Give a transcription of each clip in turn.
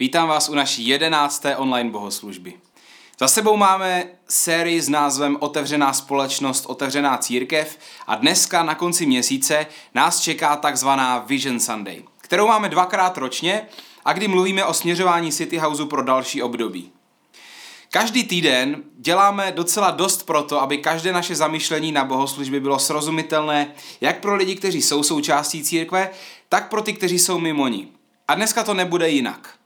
Vítám vás u naší jedenácté online bohoslužby. Za sebou máme sérii s názvem Otevřená společnost, otevřená církev a dneska na konci měsíce nás čeká takzvaná Vision Sunday, kterou máme dvakrát ročně a kdy mluvíme o směřování City Houseu pro další období. Každý týden děláme docela dost pro to, aby každé naše zamyšlení na bohoslužbě bylo srozumitelné jak pro lidi, kteří jsou součástí církve, tak pro ty, kteří jsou mimo ní. A dneska to nebude jinak.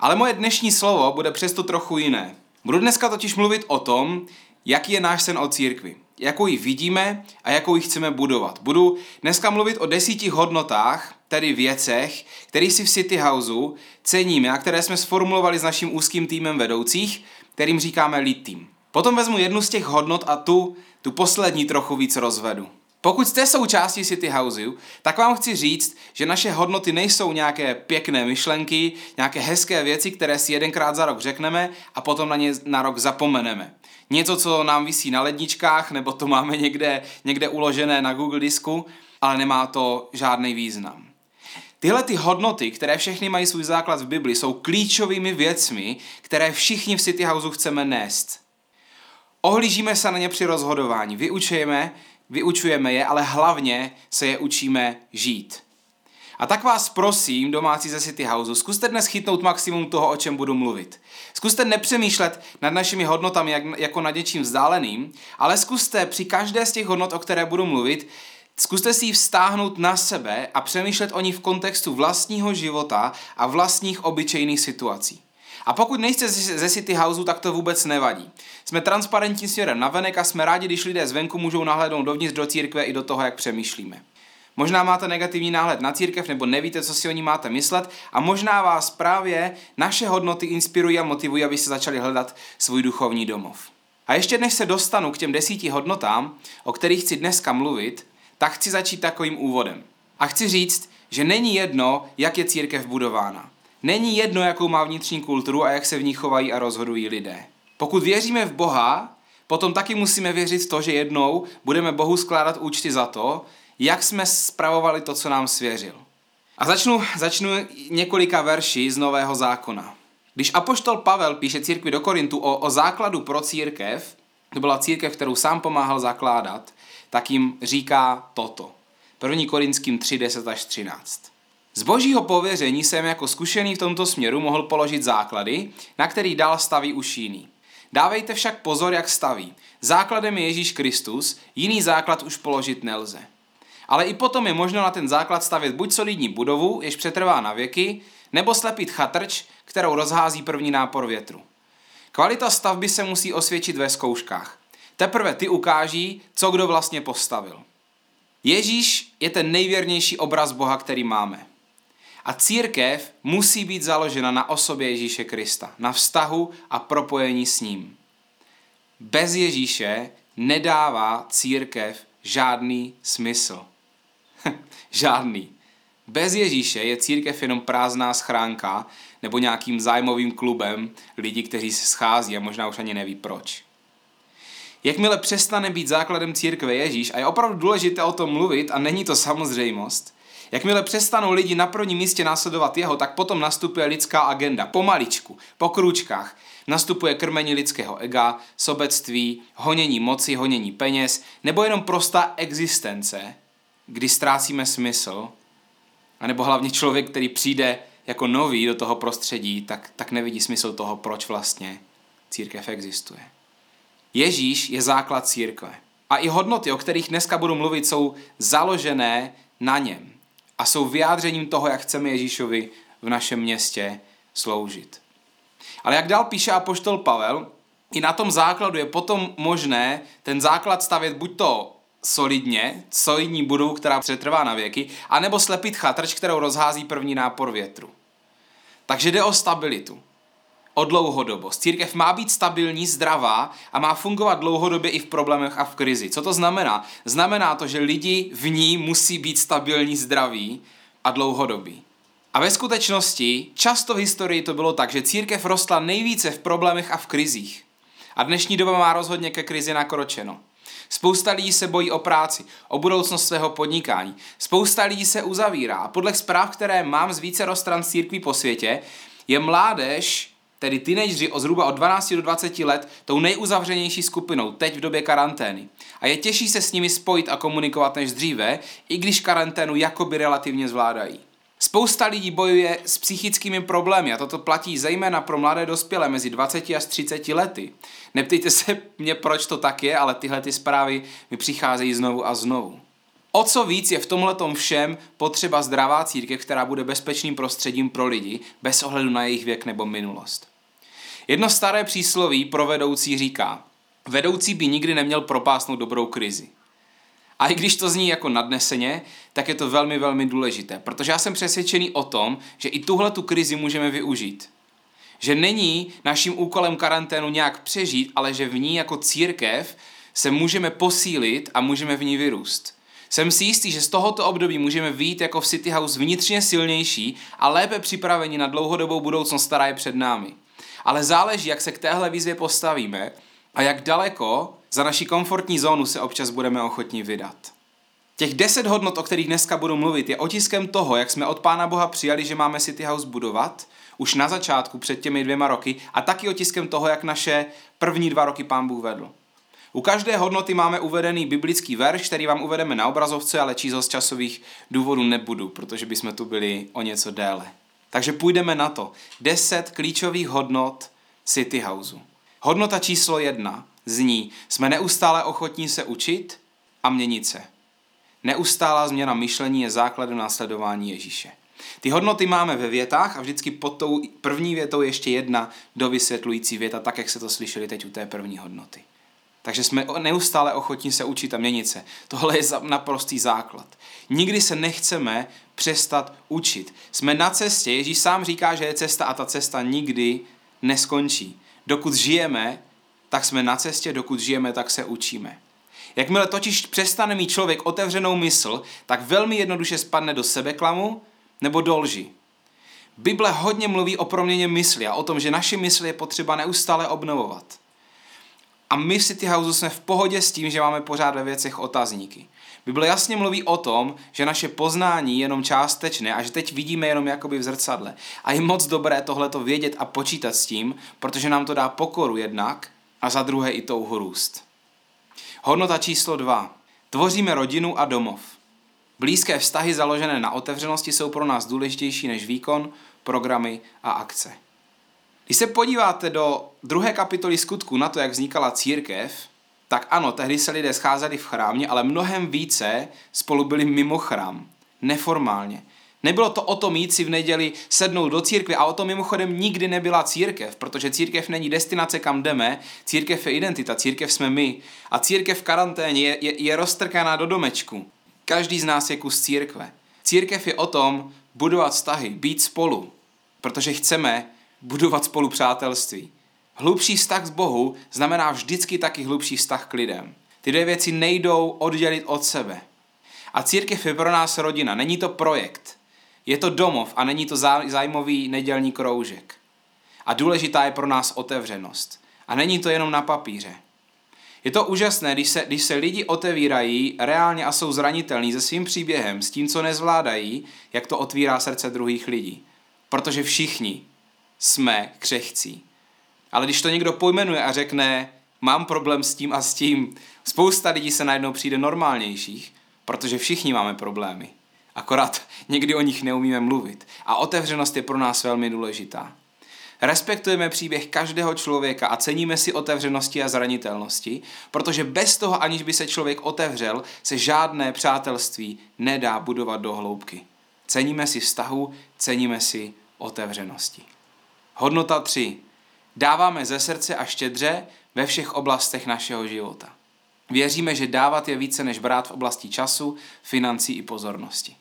Ale moje dnešní slovo bude přesto trochu jiné. Budu dneska totiž mluvit o tom, jaký je náš sen o církvi, jakou ji vidíme a jakou ji chceme budovat. Budu dneska mluvit o desíti hodnotách, tedy věcech, které si v City Houseu ceníme a které jsme sformulovali s naším úzkým týmem vedoucích, kterým říkáme lead team. Potom vezmu jednu z těch hodnot a tu, tu poslední trochu víc rozvedu. Pokud jste součástí City Houseu, tak vám chci říct, že naše hodnoty nejsou nějaké pěkné myšlenky, nějaké hezké věci, které si jedenkrát za rok řekneme a potom na ně na rok zapomeneme. Něco, co nám visí na ledničkách, nebo to máme někde, někde uložené na Google disku, ale nemá to žádný význam. Tyhle ty hodnoty, které všechny mají svůj základ v Bibli, jsou klíčovými věcmi, které všichni v City Houseu chceme nést. Ohlížíme se na ně při rozhodování, vyučujeme, vyučujeme je, ale hlavně se je učíme žít. A tak vás prosím, domácí ze City Houseu, zkuste dnes chytnout maximum toho, o čem budu mluvit. Zkuste nepřemýšlet nad našimi hodnotami jak, jako nad něčím vzdáleným, ale zkuste při každé z těch hodnot, o které budu mluvit, Zkuste si ji vztáhnout na sebe a přemýšlet o ní v kontextu vlastního života a vlastních obyčejných situací. A pokud nejste ze City Houseu, tak to vůbec nevadí. Jsme transparentní směrem na venek a jsme rádi, když lidé zvenku můžou nahlédnout dovnitř do církve i do toho, jak přemýšlíme. Možná máte negativní náhled na církev nebo nevíte, co si o ní máte myslet a možná vás právě naše hodnoty inspirují a motivují, abyste začali hledat svůj duchovní domov. A ještě než se dostanu k těm desíti hodnotám, o kterých chci dneska mluvit, tak chci začít takovým úvodem. A chci říct, že není jedno, jak je církev budována. Není jedno, jakou má vnitřní kulturu a jak se v ní chovají a rozhodují lidé. Pokud věříme v Boha, potom taky musíme věřit to, že jednou budeme Bohu skládat účty za to, jak jsme spravovali to, co nám svěřil. A začnu, začnu několika verší z Nového zákona. Když apoštol Pavel píše církvi do Korintu o, o základu pro církev, to byla církev, kterou sám pomáhal zakládat, tak jim říká toto. 1. Korinským 3, 10 až 13. Z božího pověření jsem jako zkušený v tomto směru mohl položit základy, na který dál staví už jiný. Dávejte však pozor, jak staví. Základem je Ježíš Kristus, jiný základ už položit nelze. Ale i potom je možno na ten základ stavět buď solidní budovu, jež přetrvá na věky, nebo slepit chatrč, kterou rozhází první nápor větru. Kvalita stavby se musí osvědčit ve zkouškách. Teprve ty ukáží, co kdo vlastně postavil. Ježíš je ten nejvěrnější obraz Boha, který máme. A církev musí být založena na osobě Ježíše Krista, na vztahu a propojení s ním. Bez Ježíše nedává církev žádný smysl. žádný. Bez Ježíše je církev jenom prázdná schránka nebo nějakým zájmovým klubem lidí, kteří se schází a možná už ani neví proč. Jakmile přestane být základem církve Ježíš, a je opravdu důležité o tom mluvit a není to samozřejmost, jakmile přestanou lidi na prvním místě následovat jeho, tak potom nastupuje lidská agenda. Pomaličku, po krůčkách. Nastupuje krmení lidského ega, sobectví, honění moci, honění peněz, nebo jenom prostá existence, kdy ztrácíme smysl, anebo hlavně člověk, který přijde jako nový do toho prostředí, tak, tak nevidí smysl toho, proč vlastně církev existuje. Ježíš je základ církve. A i hodnoty, o kterých dneska budu mluvit, jsou založené na něm a jsou vyjádřením toho, jak chceme Ježíšovi v našem městě sloužit. Ale jak dál píše apoštol Pavel, i na tom základu je potom možné ten základ stavět buď to solidně, solidní budovu, která přetrvá na věky, anebo slepit chatrč, kterou rozhází první nápor větru. Takže jde o stabilitu o dlouhodobost. Církev má být stabilní, zdravá a má fungovat dlouhodobě i v problémech a v krizi. Co to znamená? Znamená to, že lidi v ní musí být stabilní, zdraví a dlouhodobí. A ve skutečnosti často v historii to bylo tak, že církev rostla nejvíce v problémech a v krizích. A dnešní doba má rozhodně ke krizi nakročeno. Spousta lidí se bojí o práci, o budoucnost svého podnikání. Spousta lidí se uzavírá a podle zpráv, které mám z více stran církví po světě, je mládež, tedy teenageři o zhruba od 12 do 20 let, tou nejuzavřenější skupinou teď v době karantény. A je těžší se s nimi spojit a komunikovat než dříve, i když karanténu jakoby relativně zvládají. Spousta lidí bojuje s psychickými problémy a toto platí zejména pro mladé dospělé mezi 20 až 30 lety. Neptejte se mě, proč to tak je, ale tyhle ty zprávy mi přicházejí znovu a znovu. O co víc je v tomhle všem potřeba zdravá církev, která bude bezpečným prostředím pro lidi, bez ohledu na jejich věk nebo minulost. Jedno staré přísloví pro vedoucí říká, vedoucí by nikdy neměl propásnout dobrou krizi. A i když to zní jako nadneseně, tak je to velmi, velmi důležité, protože já jsem přesvědčený o tom, že i tuhle tu krizi můžeme využít. Že není naším úkolem karanténu nějak přežít, ale že v ní jako církev se můžeme posílit a můžeme v ní vyrůst. Jsem si jistý, že z tohoto období můžeme výjít jako v City House vnitřně silnější a lépe připraveni na dlouhodobou budoucnost, která je před námi. Ale záleží, jak se k téhle výzvě postavíme a jak daleko za naši komfortní zónu se občas budeme ochotní vydat. Těch deset hodnot, o kterých dneska budu mluvit, je otiskem toho, jak jsme od Pána Boha přijali, že máme City House budovat, už na začátku, před těmi dvěma roky, a taky otiskem toho, jak naše první dva roky Pán Bůh vedl. U každé hodnoty máme uvedený biblický verš, který vám uvedeme na obrazovce, ale číslo z časových důvodů nebudu, protože bychom tu byli o něco déle. Takže půjdeme na to. Deset klíčových hodnot City Houseu. Hodnota číslo jedna zní, jsme neustále ochotní se učit a měnit se. Neustálá změna myšlení je základem následování Ježíše. Ty hodnoty máme ve větách a vždycky pod tou první větou ještě jedna dovysvětlující věta, tak jak se to slyšeli teď u té první hodnoty. Takže jsme neustále ochotní se učit a měnit se. Tohle je naprostý základ. Nikdy se nechceme přestat učit. Jsme na cestě, Ježíš sám říká, že je cesta a ta cesta nikdy neskončí. Dokud žijeme, tak jsme na cestě, dokud žijeme, tak se učíme. Jakmile totiž přestane mít člověk otevřenou mysl, tak velmi jednoduše spadne do sebeklamu nebo do lži. Bible hodně mluví o proměně mysli a o tom, že naše mysl je potřeba neustále obnovovat. A my v City Houseu jsme v pohodě s tím, že máme pořád ve věcech otazníky. Bible jasně mluví o tom, že naše poznání je jenom částečné a že teď vidíme jenom jakoby v zrcadle. A je moc dobré tohleto vědět a počítat s tím, protože nám to dá pokoru jednak a za druhé i touhu růst. Hodnota číslo dva. Tvoříme rodinu a domov. Blízké vztahy založené na otevřenosti jsou pro nás důležitější než výkon, programy a akce. Když se podíváte do druhé kapitoly skutku na to, jak vznikala církev, tak ano, tehdy se lidé scházeli v chrámě, ale mnohem více spolu byli mimo chrám, neformálně. Nebylo to o tom jít si v neděli sednout do církve a o tom mimochodem nikdy nebyla církev, protože církev není destinace, kam jdeme, církev je identita, církev jsme my a církev v karanténě je, je, je roztrkaná do domečku. Každý z nás je kus církve. Církev je o tom budovat vztahy, být spolu, protože chceme budovat spolu přátelství. Hlubší vztah s Bohu znamená vždycky taky hlubší vztah k lidem. Ty dvě věci nejdou oddělit od sebe. A církev je pro nás rodina, není to projekt. Je to domov a není to zájmový nedělní kroužek. A důležitá je pro nás otevřenost. A není to jenom na papíře. Je to úžasné, když se, když se lidi otevírají reálně a jsou zranitelní se svým příběhem, s tím, co nezvládají, jak to otvírá srdce druhých lidí. Protože všichni jsme křehcí. Ale když to někdo pojmenuje a řekne, mám problém s tím a s tím, spousta lidí se najednou přijde normálnějších, protože všichni máme problémy. Akorát někdy o nich neumíme mluvit. A otevřenost je pro nás velmi důležitá. Respektujeme příběh každého člověka a ceníme si otevřenosti a zranitelnosti, protože bez toho, aniž by se člověk otevřel, se žádné přátelství nedá budovat do hloubky. Ceníme si vztahu, ceníme si otevřenosti. Hodnota 3. Dáváme ze srdce a štědře ve všech oblastech našeho života. Věříme, že dávat je více než brát v oblasti času, financí i pozornosti.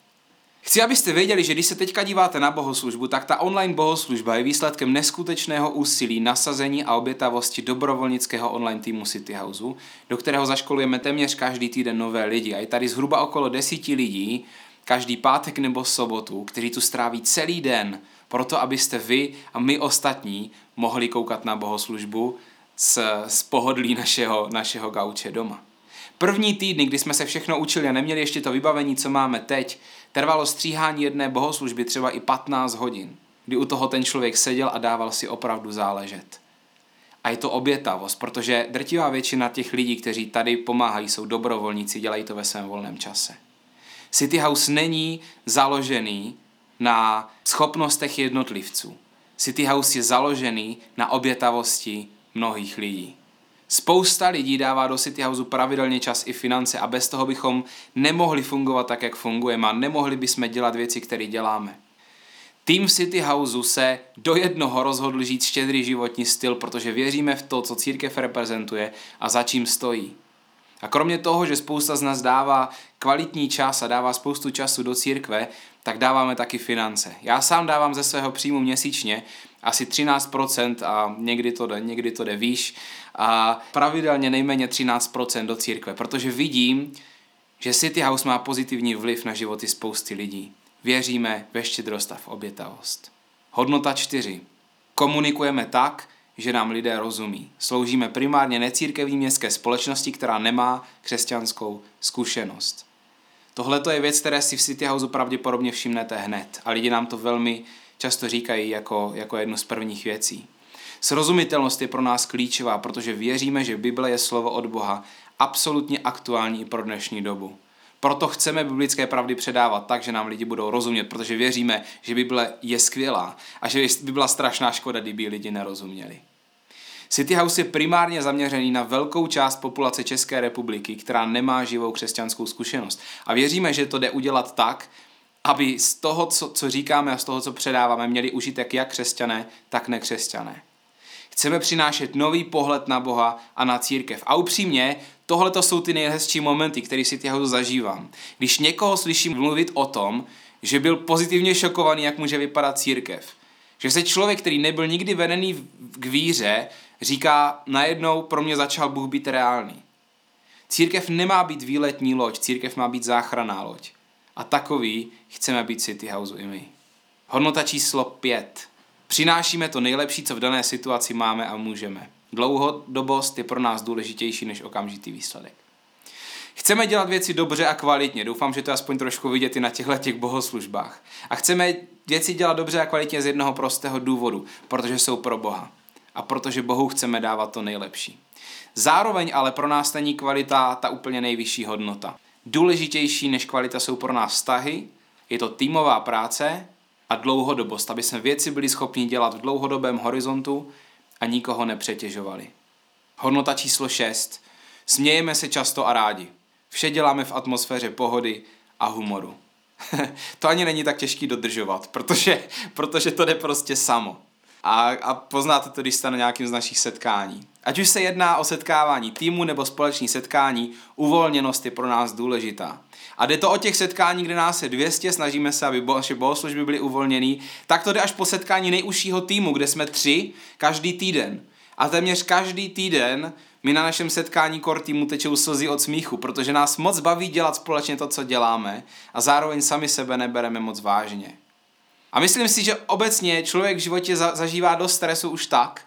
Chci, abyste věděli, že když se teďka díváte na bohoslužbu, tak ta online bohoslužba je výsledkem neskutečného úsilí, nasazení a obětavosti dobrovolnického online týmu City Houseu, do kterého zaškolujeme téměř každý týden nové lidi. A je tady zhruba okolo desíti lidí, každý pátek nebo sobotu, kteří tu stráví celý den, proto abyste vy a my ostatní mohli koukat na bohoslužbu z, z pohodlí našeho, našeho gauče doma. První týdny, kdy jsme se všechno učili a neměli ještě to vybavení, co máme teď, trvalo stříhání jedné bohoslužby třeba i 15 hodin. kdy u toho ten člověk seděl a dával si opravdu záležet. A je to obětavost, protože drtivá většina těch lidí, kteří tady pomáhají, jsou dobrovolníci, dělají to ve svém volném čase. City House není založený na schopnostech jednotlivců. City House je založený na obětavosti mnohých lidí. Spousta lidí dává do City Houseu pravidelně čas i finance a bez toho bychom nemohli fungovat tak, jak fungujeme a nemohli bychom dělat věci, které děláme. Tým City Houseu se do jednoho rozhodl žít štědrý životní styl, protože věříme v to, co církev reprezentuje a za čím stojí. A kromě toho, že spousta z nás dává kvalitní čas a dává spoustu času do církve, tak dáváme taky finance. Já sám dávám ze svého příjmu měsíčně asi 13% a někdy to jde, někdy to jde výš a pravidelně nejméně 13% do církve, protože vidím, že City House má pozitivní vliv na životy spousty lidí. Věříme ve štědrost a v obětavost. Hodnota 4. Komunikujeme tak, že nám lidé rozumí. Sloužíme primárně necírkevní městské společnosti, která nemá křesťanskou zkušenost. Tohle je věc, které si v City Houseu pravděpodobně všimnete hned a lidi nám to velmi často říkají jako, jako jednu z prvních věcí. Srozumitelnost je pro nás klíčová, protože věříme, že Bible je slovo od Boha absolutně aktuální i pro dnešní dobu. Proto chceme biblické pravdy předávat tak, že nám lidi budou rozumět, protože věříme, že Bible je skvělá a že by byla strašná škoda, kdyby lidi nerozuměli. City House je primárně zaměřený na velkou část populace České republiky, která nemá živou křesťanskou zkušenost. A věříme, že to jde udělat tak, aby z toho, co, co říkáme a z toho, co předáváme, měli užitek jak křesťané, tak nekřesťané. Chceme přinášet nový pohled na Boha a na církev. A upřímně, tohle to jsou ty nejhezčí momenty, které si těho zažívám. Když někoho slyším mluvit o tom, že byl pozitivně šokovaný, jak může vypadat církev. Že se člověk, který nebyl nikdy vedený k víře, říká, najednou pro mě začal Bůh být reálný. Církev nemá být výletní loď, církev má být záchraná loď. A takový chceme být City Houseu i my. Hodnota číslo 5. Přinášíme to nejlepší, co v dané situaci máme a můžeme. Dlouhodobost je pro nás důležitější než okamžitý výsledek. Chceme dělat věci dobře a kvalitně. Doufám, že to aspoň trošku vidět i na těchto těch bohoslužbách. A chceme věci dělat dobře a kvalitně z jednoho prostého důvodu, protože jsou pro Boha. A protože Bohu chceme dávat to nejlepší. Zároveň ale pro nás není kvalita ta úplně nejvyšší hodnota. Důležitější než kvalita jsou pro nás vztahy, je to týmová práce a dlouhodobost, aby jsme věci byli schopni dělat v dlouhodobém horizontu a nikoho nepřetěžovali. Hodnota číslo 6. Smějeme se často a rádi. Vše děláme v atmosféře pohody a humoru. to ani není tak těžký dodržovat, protože, protože to jde prostě samo. A, a poznáte to, když jste na nějakým z našich setkání. Ať už se jedná o setkávání týmu nebo společný setkání, uvolněnost je pro nás důležitá. A jde to o těch setkání, kde nás je 200, snažíme se, aby naše bohoslužby byly uvolněný, tak to jde až po setkání nejužšího týmu, kde jsme tři každý týden. A téměř každý týden mi na našem setkání core týmu tečou slzy od smíchu, protože nás moc baví dělat společně to, co děláme a zároveň sami sebe nebereme moc vážně. A myslím si, že obecně člověk v životě za, zažívá dost stresu už tak,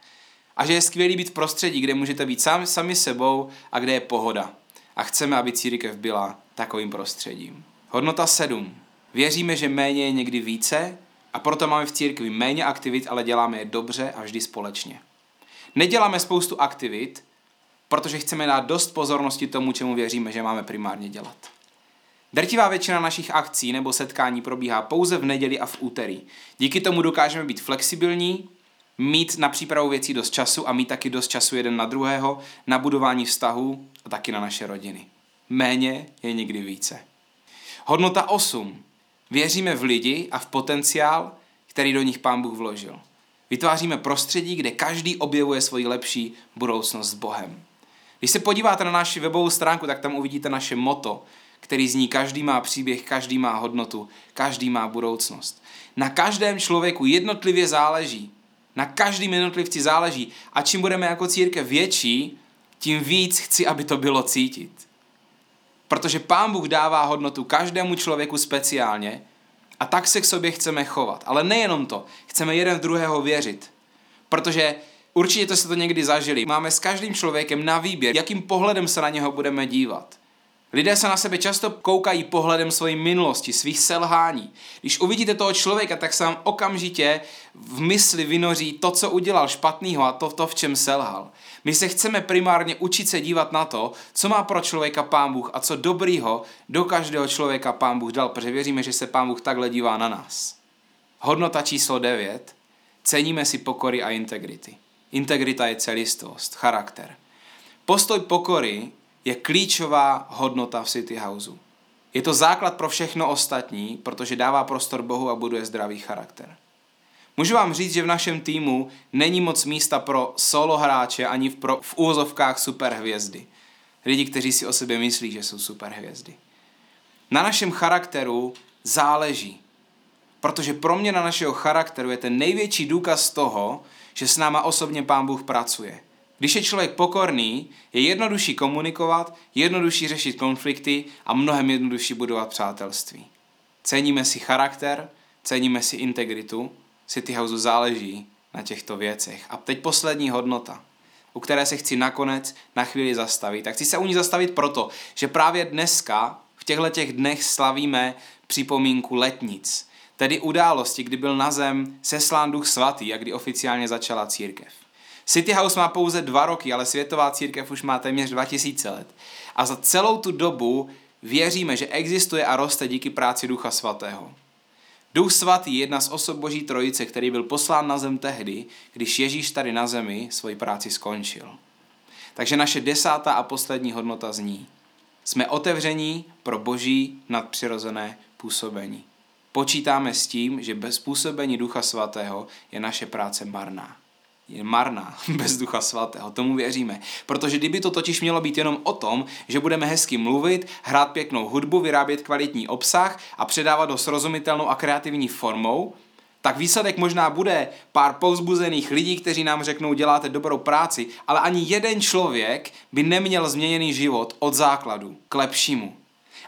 a že je skvělý být v prostředí, kde můžete být sami, sami sebou a kde je pohoda. A chceme, aby církev byla takovým prostředím. Hodnota 7. Věříme, že méně je někdy více a proto máme v církvi méně aktivit, ale děláme je dobře a vždy společně. Neděláme spoustu aktivit, protože chceme dát dost pozornosti tomu, čemu věříme, že máme primárně dělat. Drtivá většina našich akcí nebo setkání probíhá pouze v neděli a v úterý. Díky tomu dokážeme být flexibilní, mít na přípravu věcí dost času a mít taky dost času jeden na druhého, na budování vztahů a taky na naše rodiny. Méně je někdy více. Hodnota 8. Věříme v lidi a v potenciál, který do nich Pán Bůh vložil. Vytváříme prostředí, kde každý objevuje svoji lepší budoucnost s Bohem. Když se podíváte na naši webovou stránku, tak tam uvidíte naše moto, který zní každý má příběh, každý má hodnotu, každý má budoucnost. Na každém člověku jednotlivě záleží, na každém jednotlivci záleží. A čím budeme jako církev větší, tím víc chci, aby to bylo cítit. Protože Pán Bůh dává hodnotu každému člověku speciálně a tak se k sobě chceme chovat. Ale nejenom to, chceme jeden v druhého věřit. Protože určitě to se to někdy zažili. Máme s každým člověkem na výběr, jakým pohledem se na něho budeme dívat. Lidé se na sebe často koukají pohledem své minulosti, svých selhání. Když uvidíte toho člověka, tak se vám okamžitě v mysli vynoří to, co udělal špatného a to, to, v čem selhal. My se chceme primárně učit se dívat na to, co má pro člověka Pán Bůh a co dobrýho do každého člověka Pán Bůh dal, protože věříme, že se Pán Bůh takhle dívá na nás. Hodnota číslo 9. Ceníme si pokory a integrity. Integrita je celistvost, charakter. Postoj pokory je klíčová hodnota v City Houseu. Je to základ pro všechno ostatní, protože dává prostor Bohu a buduje zdravý charakter. Můžu vám říct, že v našem týmu není moc místa pro solo hráče ani v, pro, v úvozovkách superhvězdy. Lidi, kteří si o sebe myslí, že jsou superhvězdy. Na našem charakteru záleží. Protože pro mě na našeho charakteru je ten největší důkaz toho, že s náma osobně Pán Bůh pracuje. Když je člověk pokorný, je jednodušší komunikovat, jednodušší řešit konflikty a mnohem jednodušší budovat přátelství. Ceníme si charakter, ceníme si integritu, City Houseu záleží na těchto věcech. A teď poslední hodnota, u které se chci nakonec na chvíli zastavit. Tak chci se u ní zastavit proto, že právě dneska, v těchto těch dnech slavíme připomínku letnic, tedy události, kdy byl na zem seslán duch svatý a kdy oficiálně začala církev. City House má pouze dva roky, ale světová církev už má téměř 2000 let. A za celou tu dobu věříme, že existuje a roste díky práci Ducha Svatého. Duch Svatý je jedna z osob Boží trojice, který byl poslán na zem tehdy, když Ježíš tady na zemi svoji práci skončil. Takže naše desátá a poslední hodnota zní. Jsme otevření pro boží nadpřirozené působení. Počítáme s tím, že bez působení Ducha Svatého je naše práce marná je marná bez Ducha Svatého, tomu věříme. Protože kdyby to totiž mělo být jenom o tom, že budeme hezky mluvit, hrát pěknou hudbu, vyrábět kvalitní obsah a předávat ho srozumitelnou a kreativní formou, tak výsledek možná bude pár povzbuzených lidí, kteří nám řeknou, děláte dobrou práci, ale ani jeden člověk by neměl změněný život od základu k lepšímu.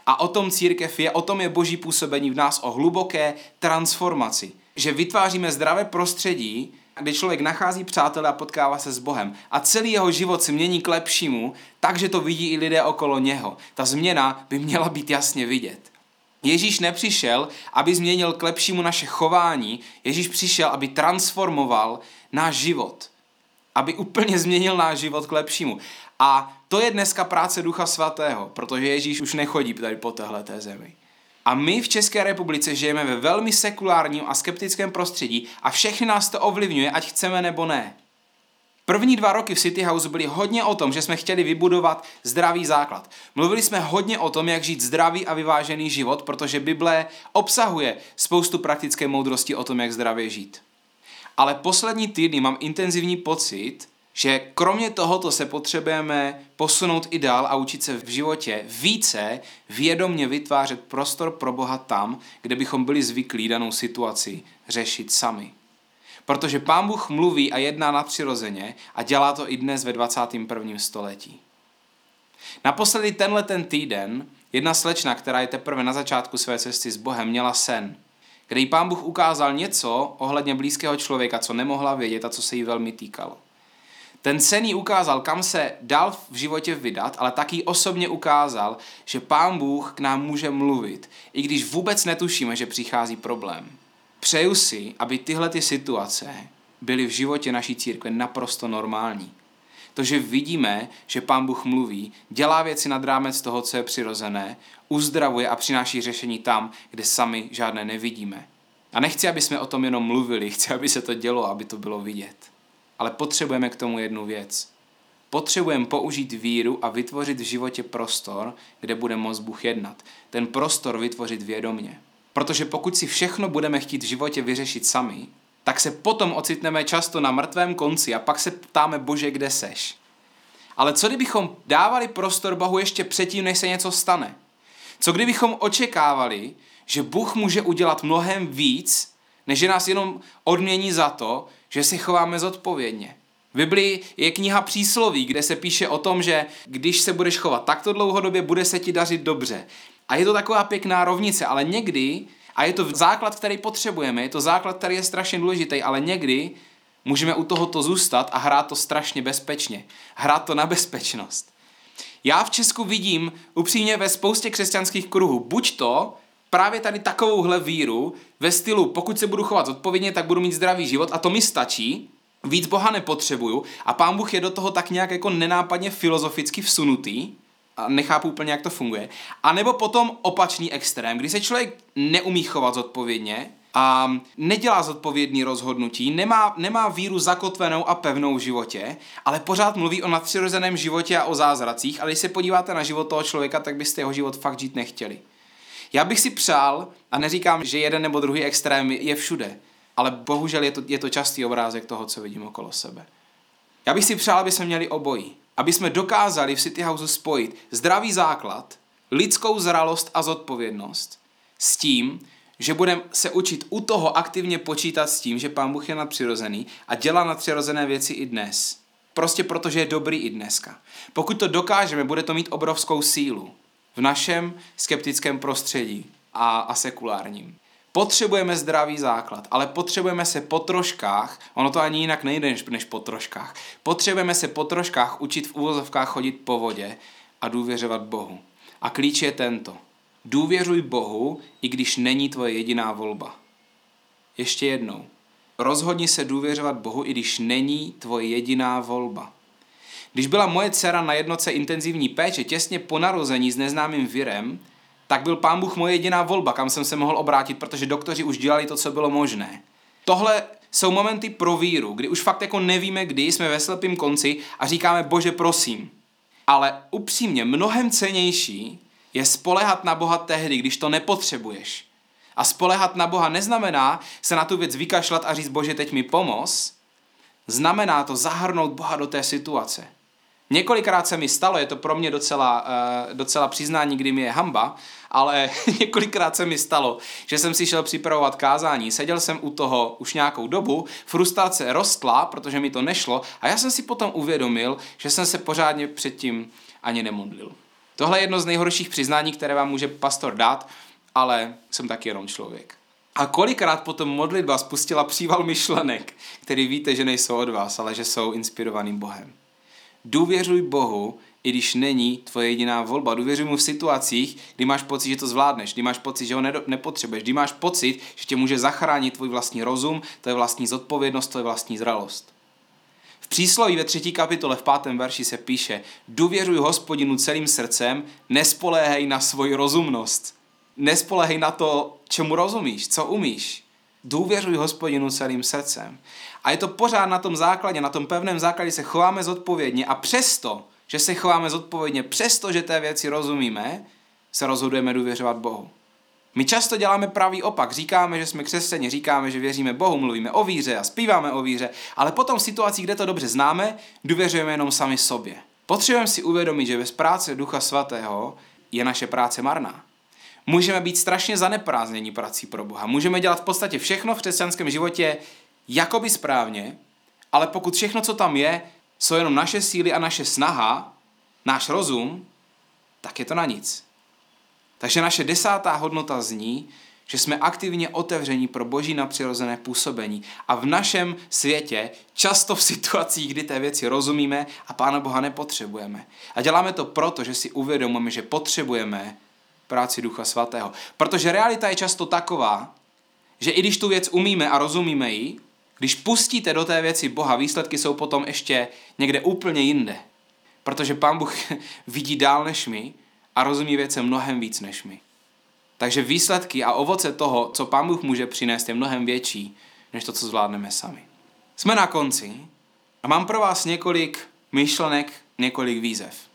A o tom církev je, o tom je boží působení v nás, o hluboké transformaci. Že vytváříme zdravé prostředí, kde člověk nachází přátele a potkává se s Bohem a celý jeho život se mění k lepšímu, takže to vidí i lidé okolo něho. Ta změna by měla být jasně vidět. Ježíš nepřišel, aby změnil k lepšímu naše chování, Ježíš přišel, aby transformoval náš život. Aby úplně změnil náš život k lepšímu. A to je dneska práce Ducha Svatého, protože Ježíš už nechodí tady po téhle zemi. A my v České republice žijeme ve velmi sekulárním a skeptickém prostředí a všechny nás to ovlivňuje, ať chceme nebo ne. První dva roky v City House byly hodně o tom, že jsme chtěli vybudovat zdravý základ. Mluvili jsme hodně o tom, jak žít zdravý a vyvážený život, protože Bible obsahuje spoustu praktické moudrosti o tom, jak zdravě žít. Ale poslední týdny mám intenzivní pocit, že kromě tohoto se potřebujeme posunout i dál a učit se v životě více vědomně vytvářet prostor pro Boha tam, kde bychom byli zvyklí danou situaci řešit sami. Protože Pán Bůh mluví a jedná nadpřirozeně a dělá to i dnes ve 21. století. Naposledy tenhle ten týden jedna slečna, která je teprve na začátku své cesty s Bohem, měla sen, kde jí Pán Bůh ukázal něco ohledně blízkého člověka, co nemohla vědět a co se jí velmi týkalo. Ten jí ukázal, kam se dal v životě vydat, ale taky osobně ukázal, že Pán Bůh k nám může mluvit, i když vůbec netušíme, že přichází problém. Přeju si, aby tyhle ty situace byly v životě naší církve naprosto normální. To, že vidíme, že Pán Bůh mluví, dělá věci nad rámec toho, co je přirozené, uzdravuje a přináší řešení tam, kde sami žádné nevidíme. A nechci, aby jsme o tom jenom mluvili, chci, aby se to dělo, aby to bylo vidět. Ale potřebujeme k tomu jednu věc. Potřebujeme použít víru a vytvořit v životě prostor, kde bude moc Bůh jednat. Ten prostor vytvořit vědomně. Protože pokud si všechno budeme chtít v životě vyřešit sami, tak se potom ocitneme často na mrtvém konci a pak se ptáme, Bože, kde seš? Ale co kdybychom dávali prostor Bohu ještě předtím, než se něco stane? Co kdybychom očekávali, že Bůh může udělat mnohem víc, než nás jenom odmění za to, že se chováme zodpovědně. V Biblii je kniha přísloví, kde se píše o tom, že když se budeš chovat takto dlouhodobě, bude se ti dařit dobře. A je to taková pěkná rovnice, ale někdy, a je to základ, který potřebujeme, je to základ, který je strašně důležitý, ale někdy můžeme u tohoto zůstat a hrát to strašně bezpečně. Hrát to na bezpečnost. Já v Česku vidím upřímně ve spoustě křesťanských kruhů, buď to právě tady takovouhle víru ve stylu, pokud se budu chovat zodpovědně, tak budu mít zdravý život a to mi stačí, víc Boha nepotřebuju a pán Bůh je do toho tak nějak jako nenápadně filozoficky vsunutý, a nechápu úplně, jak to funguje. A nebo potom opačný extrém, kdy se člověk neumí chovat zodpovědně a nedělá zodpovědný rozhodnutí, nemá, nemá víru zakotvenou a pevnou v životě, ale pořád mluví o nadpřirozeném životě a o zázracích, ale když se podíváte na život toho člověka, tak byste jeho život fakt žít nechtěli. Já bych si přál, a neříkám, že jeden nebo druhý extrém je všude, ale bohužel je to, je to častý obrázek toho, co vidím okolo sebe. Já bych si přál, aby jsme měli obojí. Aby jsme dokázali v City Houseu spojit zdravý základ, lidskou zralost a zodpovědnost s tím, že budeme se učit u toho aktivně počítat s tím, že Pán Bůh je nadpřirozený a dělá nadpřirozené věci i dnes. Prostě protože je dobrý i dneska. Pokud to dokážeme, bude to mít obrovskou sílu v našem skeptickém prostředí a, a sekulárním. Potřebujeme zdravý základ, ale potřebujeme se po troškách, ono to ani jinak nejde než, než po troškách, potřebujeme se po troškách učit v úvozovkách chodit po vodě a důvěřovat Bohu. A klíč je tento. Důvěřuj Bohu, i když není tvoje jediná volba. Ještě jednou. Rozhodni se důvěřovat Bohu, i když není tvoje jediná volba. Když byla moje dcera na jednoce intenzivní péče těsně po narození s neznámým virem, tak byl pán Bůh moje jediná volba, kam jsem se mohl obrátit, protože doktoři už dělali to, co bylo možné. Tohle jsou momenty pro víru, kdy už fakt jako nevíme kdy, jsme ve slepém konci a říkáme, bože prosím. Ale upřímně, mnohem cenější je spolehat na Boha tehdy, když to nepotřebuješ. A spolehat na Boha neznamená se na tu věc vykašlat a říct, bože, teď mi pomoz. Znamená to zahrnout Boha do té situace. Několikrát se mi stalo, je to pro mě docela, uh, docela přiznání, kdy mi je hamba, ale několikrát se mi stalo, že jsem si šel připravovat kázání, seděl jsem u toho už nějakou dobu, frustrace rostla, protože mi to nešlo a já jsem si potom uvědomil, že jsem se pořádně předtím ani nemodlil. Tohle je jedno z nejhorších přiznání, které vám může pastor dát, ale jsem taky jenom člověk. A kolikrát potom modlitba spustila příval myšlenek, který víte, že nejsou od vás, ale že jsou inspirovaným Bohem. Důvěřuj Bohu, i když není tvoje jediná volba. Důvěřuj mu v situacích, kdy máš pocit, že to zvládneš, kdy máš pocit, že ho nepotřebuješ, kdy máš pocit, že tě může zachránit tvůj vlastní rozum, to je vlastní zodpovědnost, to je vlastní zralost. V přísloví ve třetí kapitole v pátém verši se píše Důvěřuj hospodinu celým srdcem, nespoléhej na svoji rozumnost. Nespoléhej na to, čemu rozumíš, co umíš. Důvěřuj hospodinu celým srdcem. A je to pořád na tom základě, na tom pevném základě se chováme zodpovědně a přesto, že se chováme zodpovědně, přesto, že té věci rozumíme, se rozhodujeme důvěřovat Bohu. My často děláme pravý opak, říkáme, že jsme křesťani, říkáme, že věříme Bohu, mluvíme o víře a zpíváme o víře, ale potom v situacích, kde to dobře známe, důvěřujeme jenom sami sobě. Potřebujeme si uvědomit, že bez práce Ducha Svatého je naše práce marná. Můžeme být strašně zaneprázdnění prací pro Boha. Můžeme dělat v podstatě všechno v křesťanském životě jakoby správně, ale pokud všechno, co tam je, jsou jenom naše síly a naše snaha, náš rozum, tak je to na nic. Takže naše desátá hodnota zní, že jsme aktivně otevření pro boží napřirozené působení a v našem světě, často v situacích, kdy té věci rozumíme a Pána Boha nepotřebujeme. A děláme to proto, že si uvědomujeme, že potřebujeme práci Ducha Svatého. Protože realita je často taková, že i když tu věc umíme a rozumíme ji, když pustíte do té věci Boha, výsledky jsou potom ještě někde úplně jinde. Protože Pán Bůh vidí dál než my a rozumí věcem mnohem víc než my. Takže výsledky a ovoce toho, co Pán Bůh může přinést, je mnohem větší, než to, co zvládneme sami. Jsme na konci a mám pro vás několik myšlenek, několik výzev.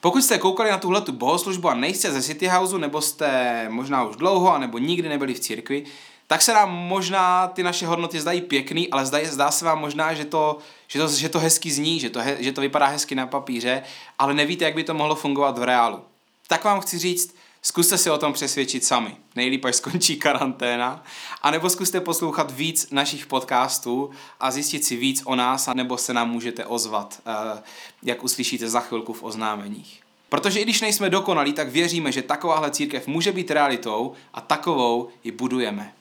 Pokud jste koukali na tuhle bohoslužbu a nejste ze City Houseu, nebo jste možná už dlouho, nebo nikdy nebyli v církvi, tak se nám možná ty naše hodnoty zdají pěkný, ale zdá, zdá se vám možná, že to, že to, že to hezky zní, že to, he, že to vypadá hezky na papíře, ale nevíte, jak by to mohlo fungovat v reálu. Tak vám chci říct, zkuste si o tom přesvědčit sami. Nejlíp, až skončí karanténa. A nebo zkuste poslouchat víc našich podcastů a zjistit si víc o nás, a nebo se nám můžete ozvat, eh, jak uslyšíte za chvilku v oznámeních. Protože i když nejsme dokonalí, tak věříme, že takováhle církev může být realitou a takovou ji budujeme.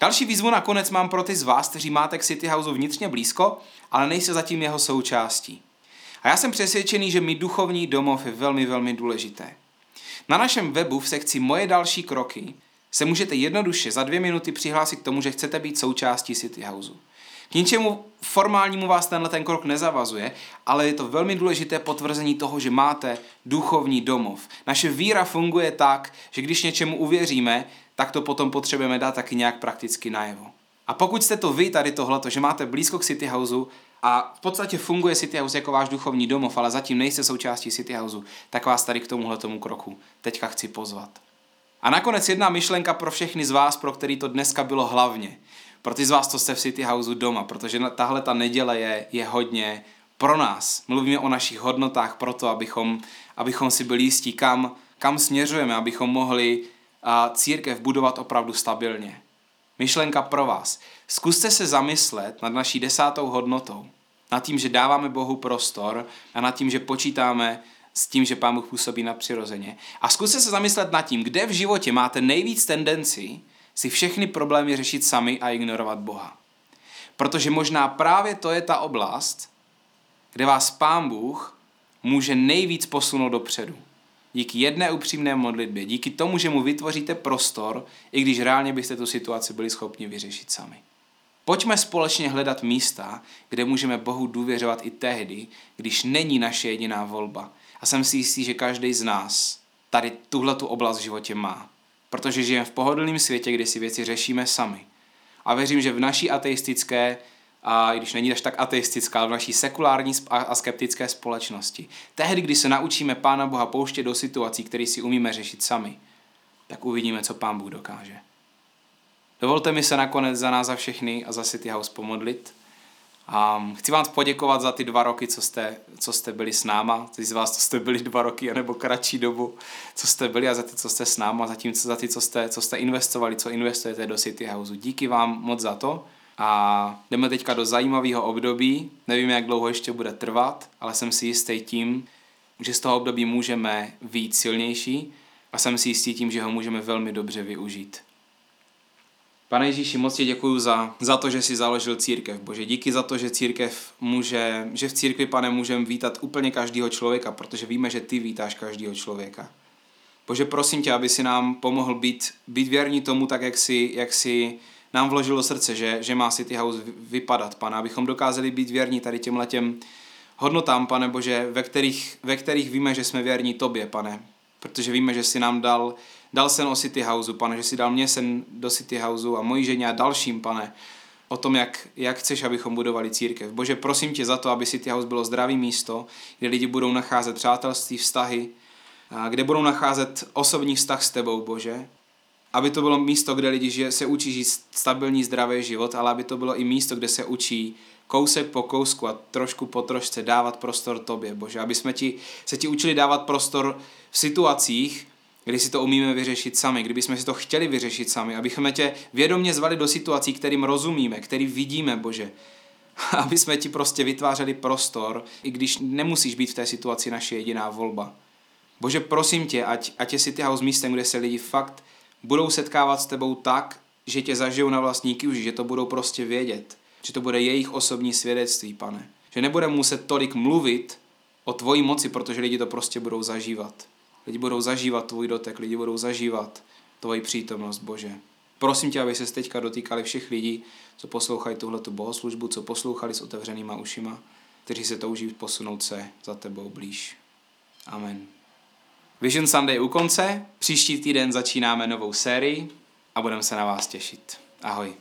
Další výzvu nakonec mám pro ty z vás, kteří máte k City Houseu vnitřně blízko, ale nejste zatím jeho součástí. A já jsem přesvědčený, že mít duchovní domov je velmi, velmi důležité. Na našem webu v sekci Moje další kroky se můžete jednoduše za dvě minuty přihlásit k tomu, že chcete být součástí City Houseu. K ničemu formálnímu vás tenhle ten krok nezavazuje, ale je to velmi důležité potvrzení toho, že máte duchovní domov. Naše víra funguje tak, že když něčemu uvěříme, tak to potom potřebujeme dát taky nějak prakticky najevo. A pokud jste to vy tady tohleto, že máte blízko k City Houseu a v podstatě funguje City House jako váš duchovní domov, ale zatím nejste součástí City Houseu, tak vás tady k tomuhle tomu kroku teďka chci pozvat. A nakonec jedna myšlenka pro všechny z vás, pro který to dneska bylo hlavně. Pro ty z vás, co jste v City Houseu doma, protože tahle ta neděle je, je hodně pro nás. Mluvíme o našich hodnotách proto, abychom, abychom si byli jistí, kam, kam směřujeme, abychom mohli a, církev budovat opravdu stabilně. Myšlenka pro vás. Zkuste se zamyslet nad naší desátou hodnotou. Nad tím, že dáváme Bohu prostor a nad tím, že počítáme s tím, že Pán Bůh působí nadpřirozeně. A zkuste se zamyslet nad tím, kde v životě máte nejvíc tendenci si všechny problémy řešit sami a ignorovat Boha. Protože možná právě to je ta oblast, kde vás Pán Bůh může nejvíc posunout dopředu. Díky jedné upřímné modlitbě, díky tomu, že mu vytvoříte prostor, i když reálně byste tu situaci byli schopni vyřešit sami. Pojďme společně hledat místa, kde můžeme Bohu důvěřovat i tehdy, když není naše jediná volba. A jsem si jistý, že každý z nás tady tuhle tu oblast v životě má. Protože žijeme v pohodlném světě, kde si věci řešíme sami. A věřím, že v naší ateistické, a i když není až tak ateistická, v naší sekulární a skeptické společnosti, tehdy, kdy se naučíme Pána Boha pouštět do situací, které si umíme řešit sami, tak uvidíme, co Pán Bůh dokáže. Dovolte mi se nakonec za nás za všechny a za City House pomodlit. A chci vám poděkovat za ty dva roky, co jste, co jste byli s náma, ty z vás, co jste byli dva roky, nebo kratší dobu, co jste byli a za ty, co jste s náma, za, tím, za ty, co jste, co jste investovali, co investujete do City Houseu. Díky vám moc za to. A jdeme teďka do zajímavého období. Nevím, jak dlouho ještě bude trvat, ale jsem si jistý tím, že z toho období můžeme být silnější a jsem si jistý tím, že ho můžeme velmi dobře využít. Pane Ježíši, moc ti děkuji za, za to, že jsi založil církev. Bože, díky za to, že církev může, že v církvi, pane, můžeme vítat úplně každého člověka, protože víme, že ty vítáš každého člověka. Bože, prosím tě, aby si nám pomohl být, být věrní tomu, tak jak si, jak si nám vložil do srdce, že, že má City House vypadat, pane, abychom dokázali být věrní tady těm letěm hodnotám, pane Bože, ve kterých, ve kterých víme, že jsme věrní tobě, pane, protože víme, že si nám dal Dal sen o City Houseu, pane, že si dal mě sen do City Houseu a mojí ženě a dalším, pane, o tom, jak, jak chceš, abychom budovali církev. Bože, prosím tě za to, aby City House bylo zdravý místo, kde lidi budou nacházet přátelství, vztahy, kde budou nacházet osobní vztah s tebou, Bože. Aby to bylo místo, kde lidi žije, se učí žít stabilní, zdravý život, ale aby to bylo i místo, kde se učí kousek po kousku a trošku po trošce dávat prostor tobě, Bože. Aby jsme ti, se ti učili dávat prostor v situacích, kdy si to umíme vyřešit sami, kdyby jsme si to chtěli vyřešit sami, abychom tě vědomě zvali do situací, kterým rozumíme, který vidíme, Bože. Aby jsme ti prostě vytvářeli prostor, i když nemusíš být v té situaci naše jediná volba. Bože, prosím tě, ať, ať je City House místem, kde se lidi fakt budou setkávat s tebou tak, že tě zažijou na vlastní kůži, že to budou prostě vědět, že to bude jejich osobní svědectví, pane. Že nebude muset tolik mluvit o tvoji moci, protože lidi to prostě budou zažívat. Lidi budou zažívat tvůj dotek, lidi budou zažívat tvoji přítomnost, Bože. Prosím tě, aby se teďka dotýkali všech lidí, co poslouchají tuhletu bohoslužbu, co poslouchali s otevřenýma ušima, kteří se touží posunout se za tebou blíž. Amen. Vision Sunday u konce, příští týden začínáme novou sérii a budeme se na vás těšit. Ahoj.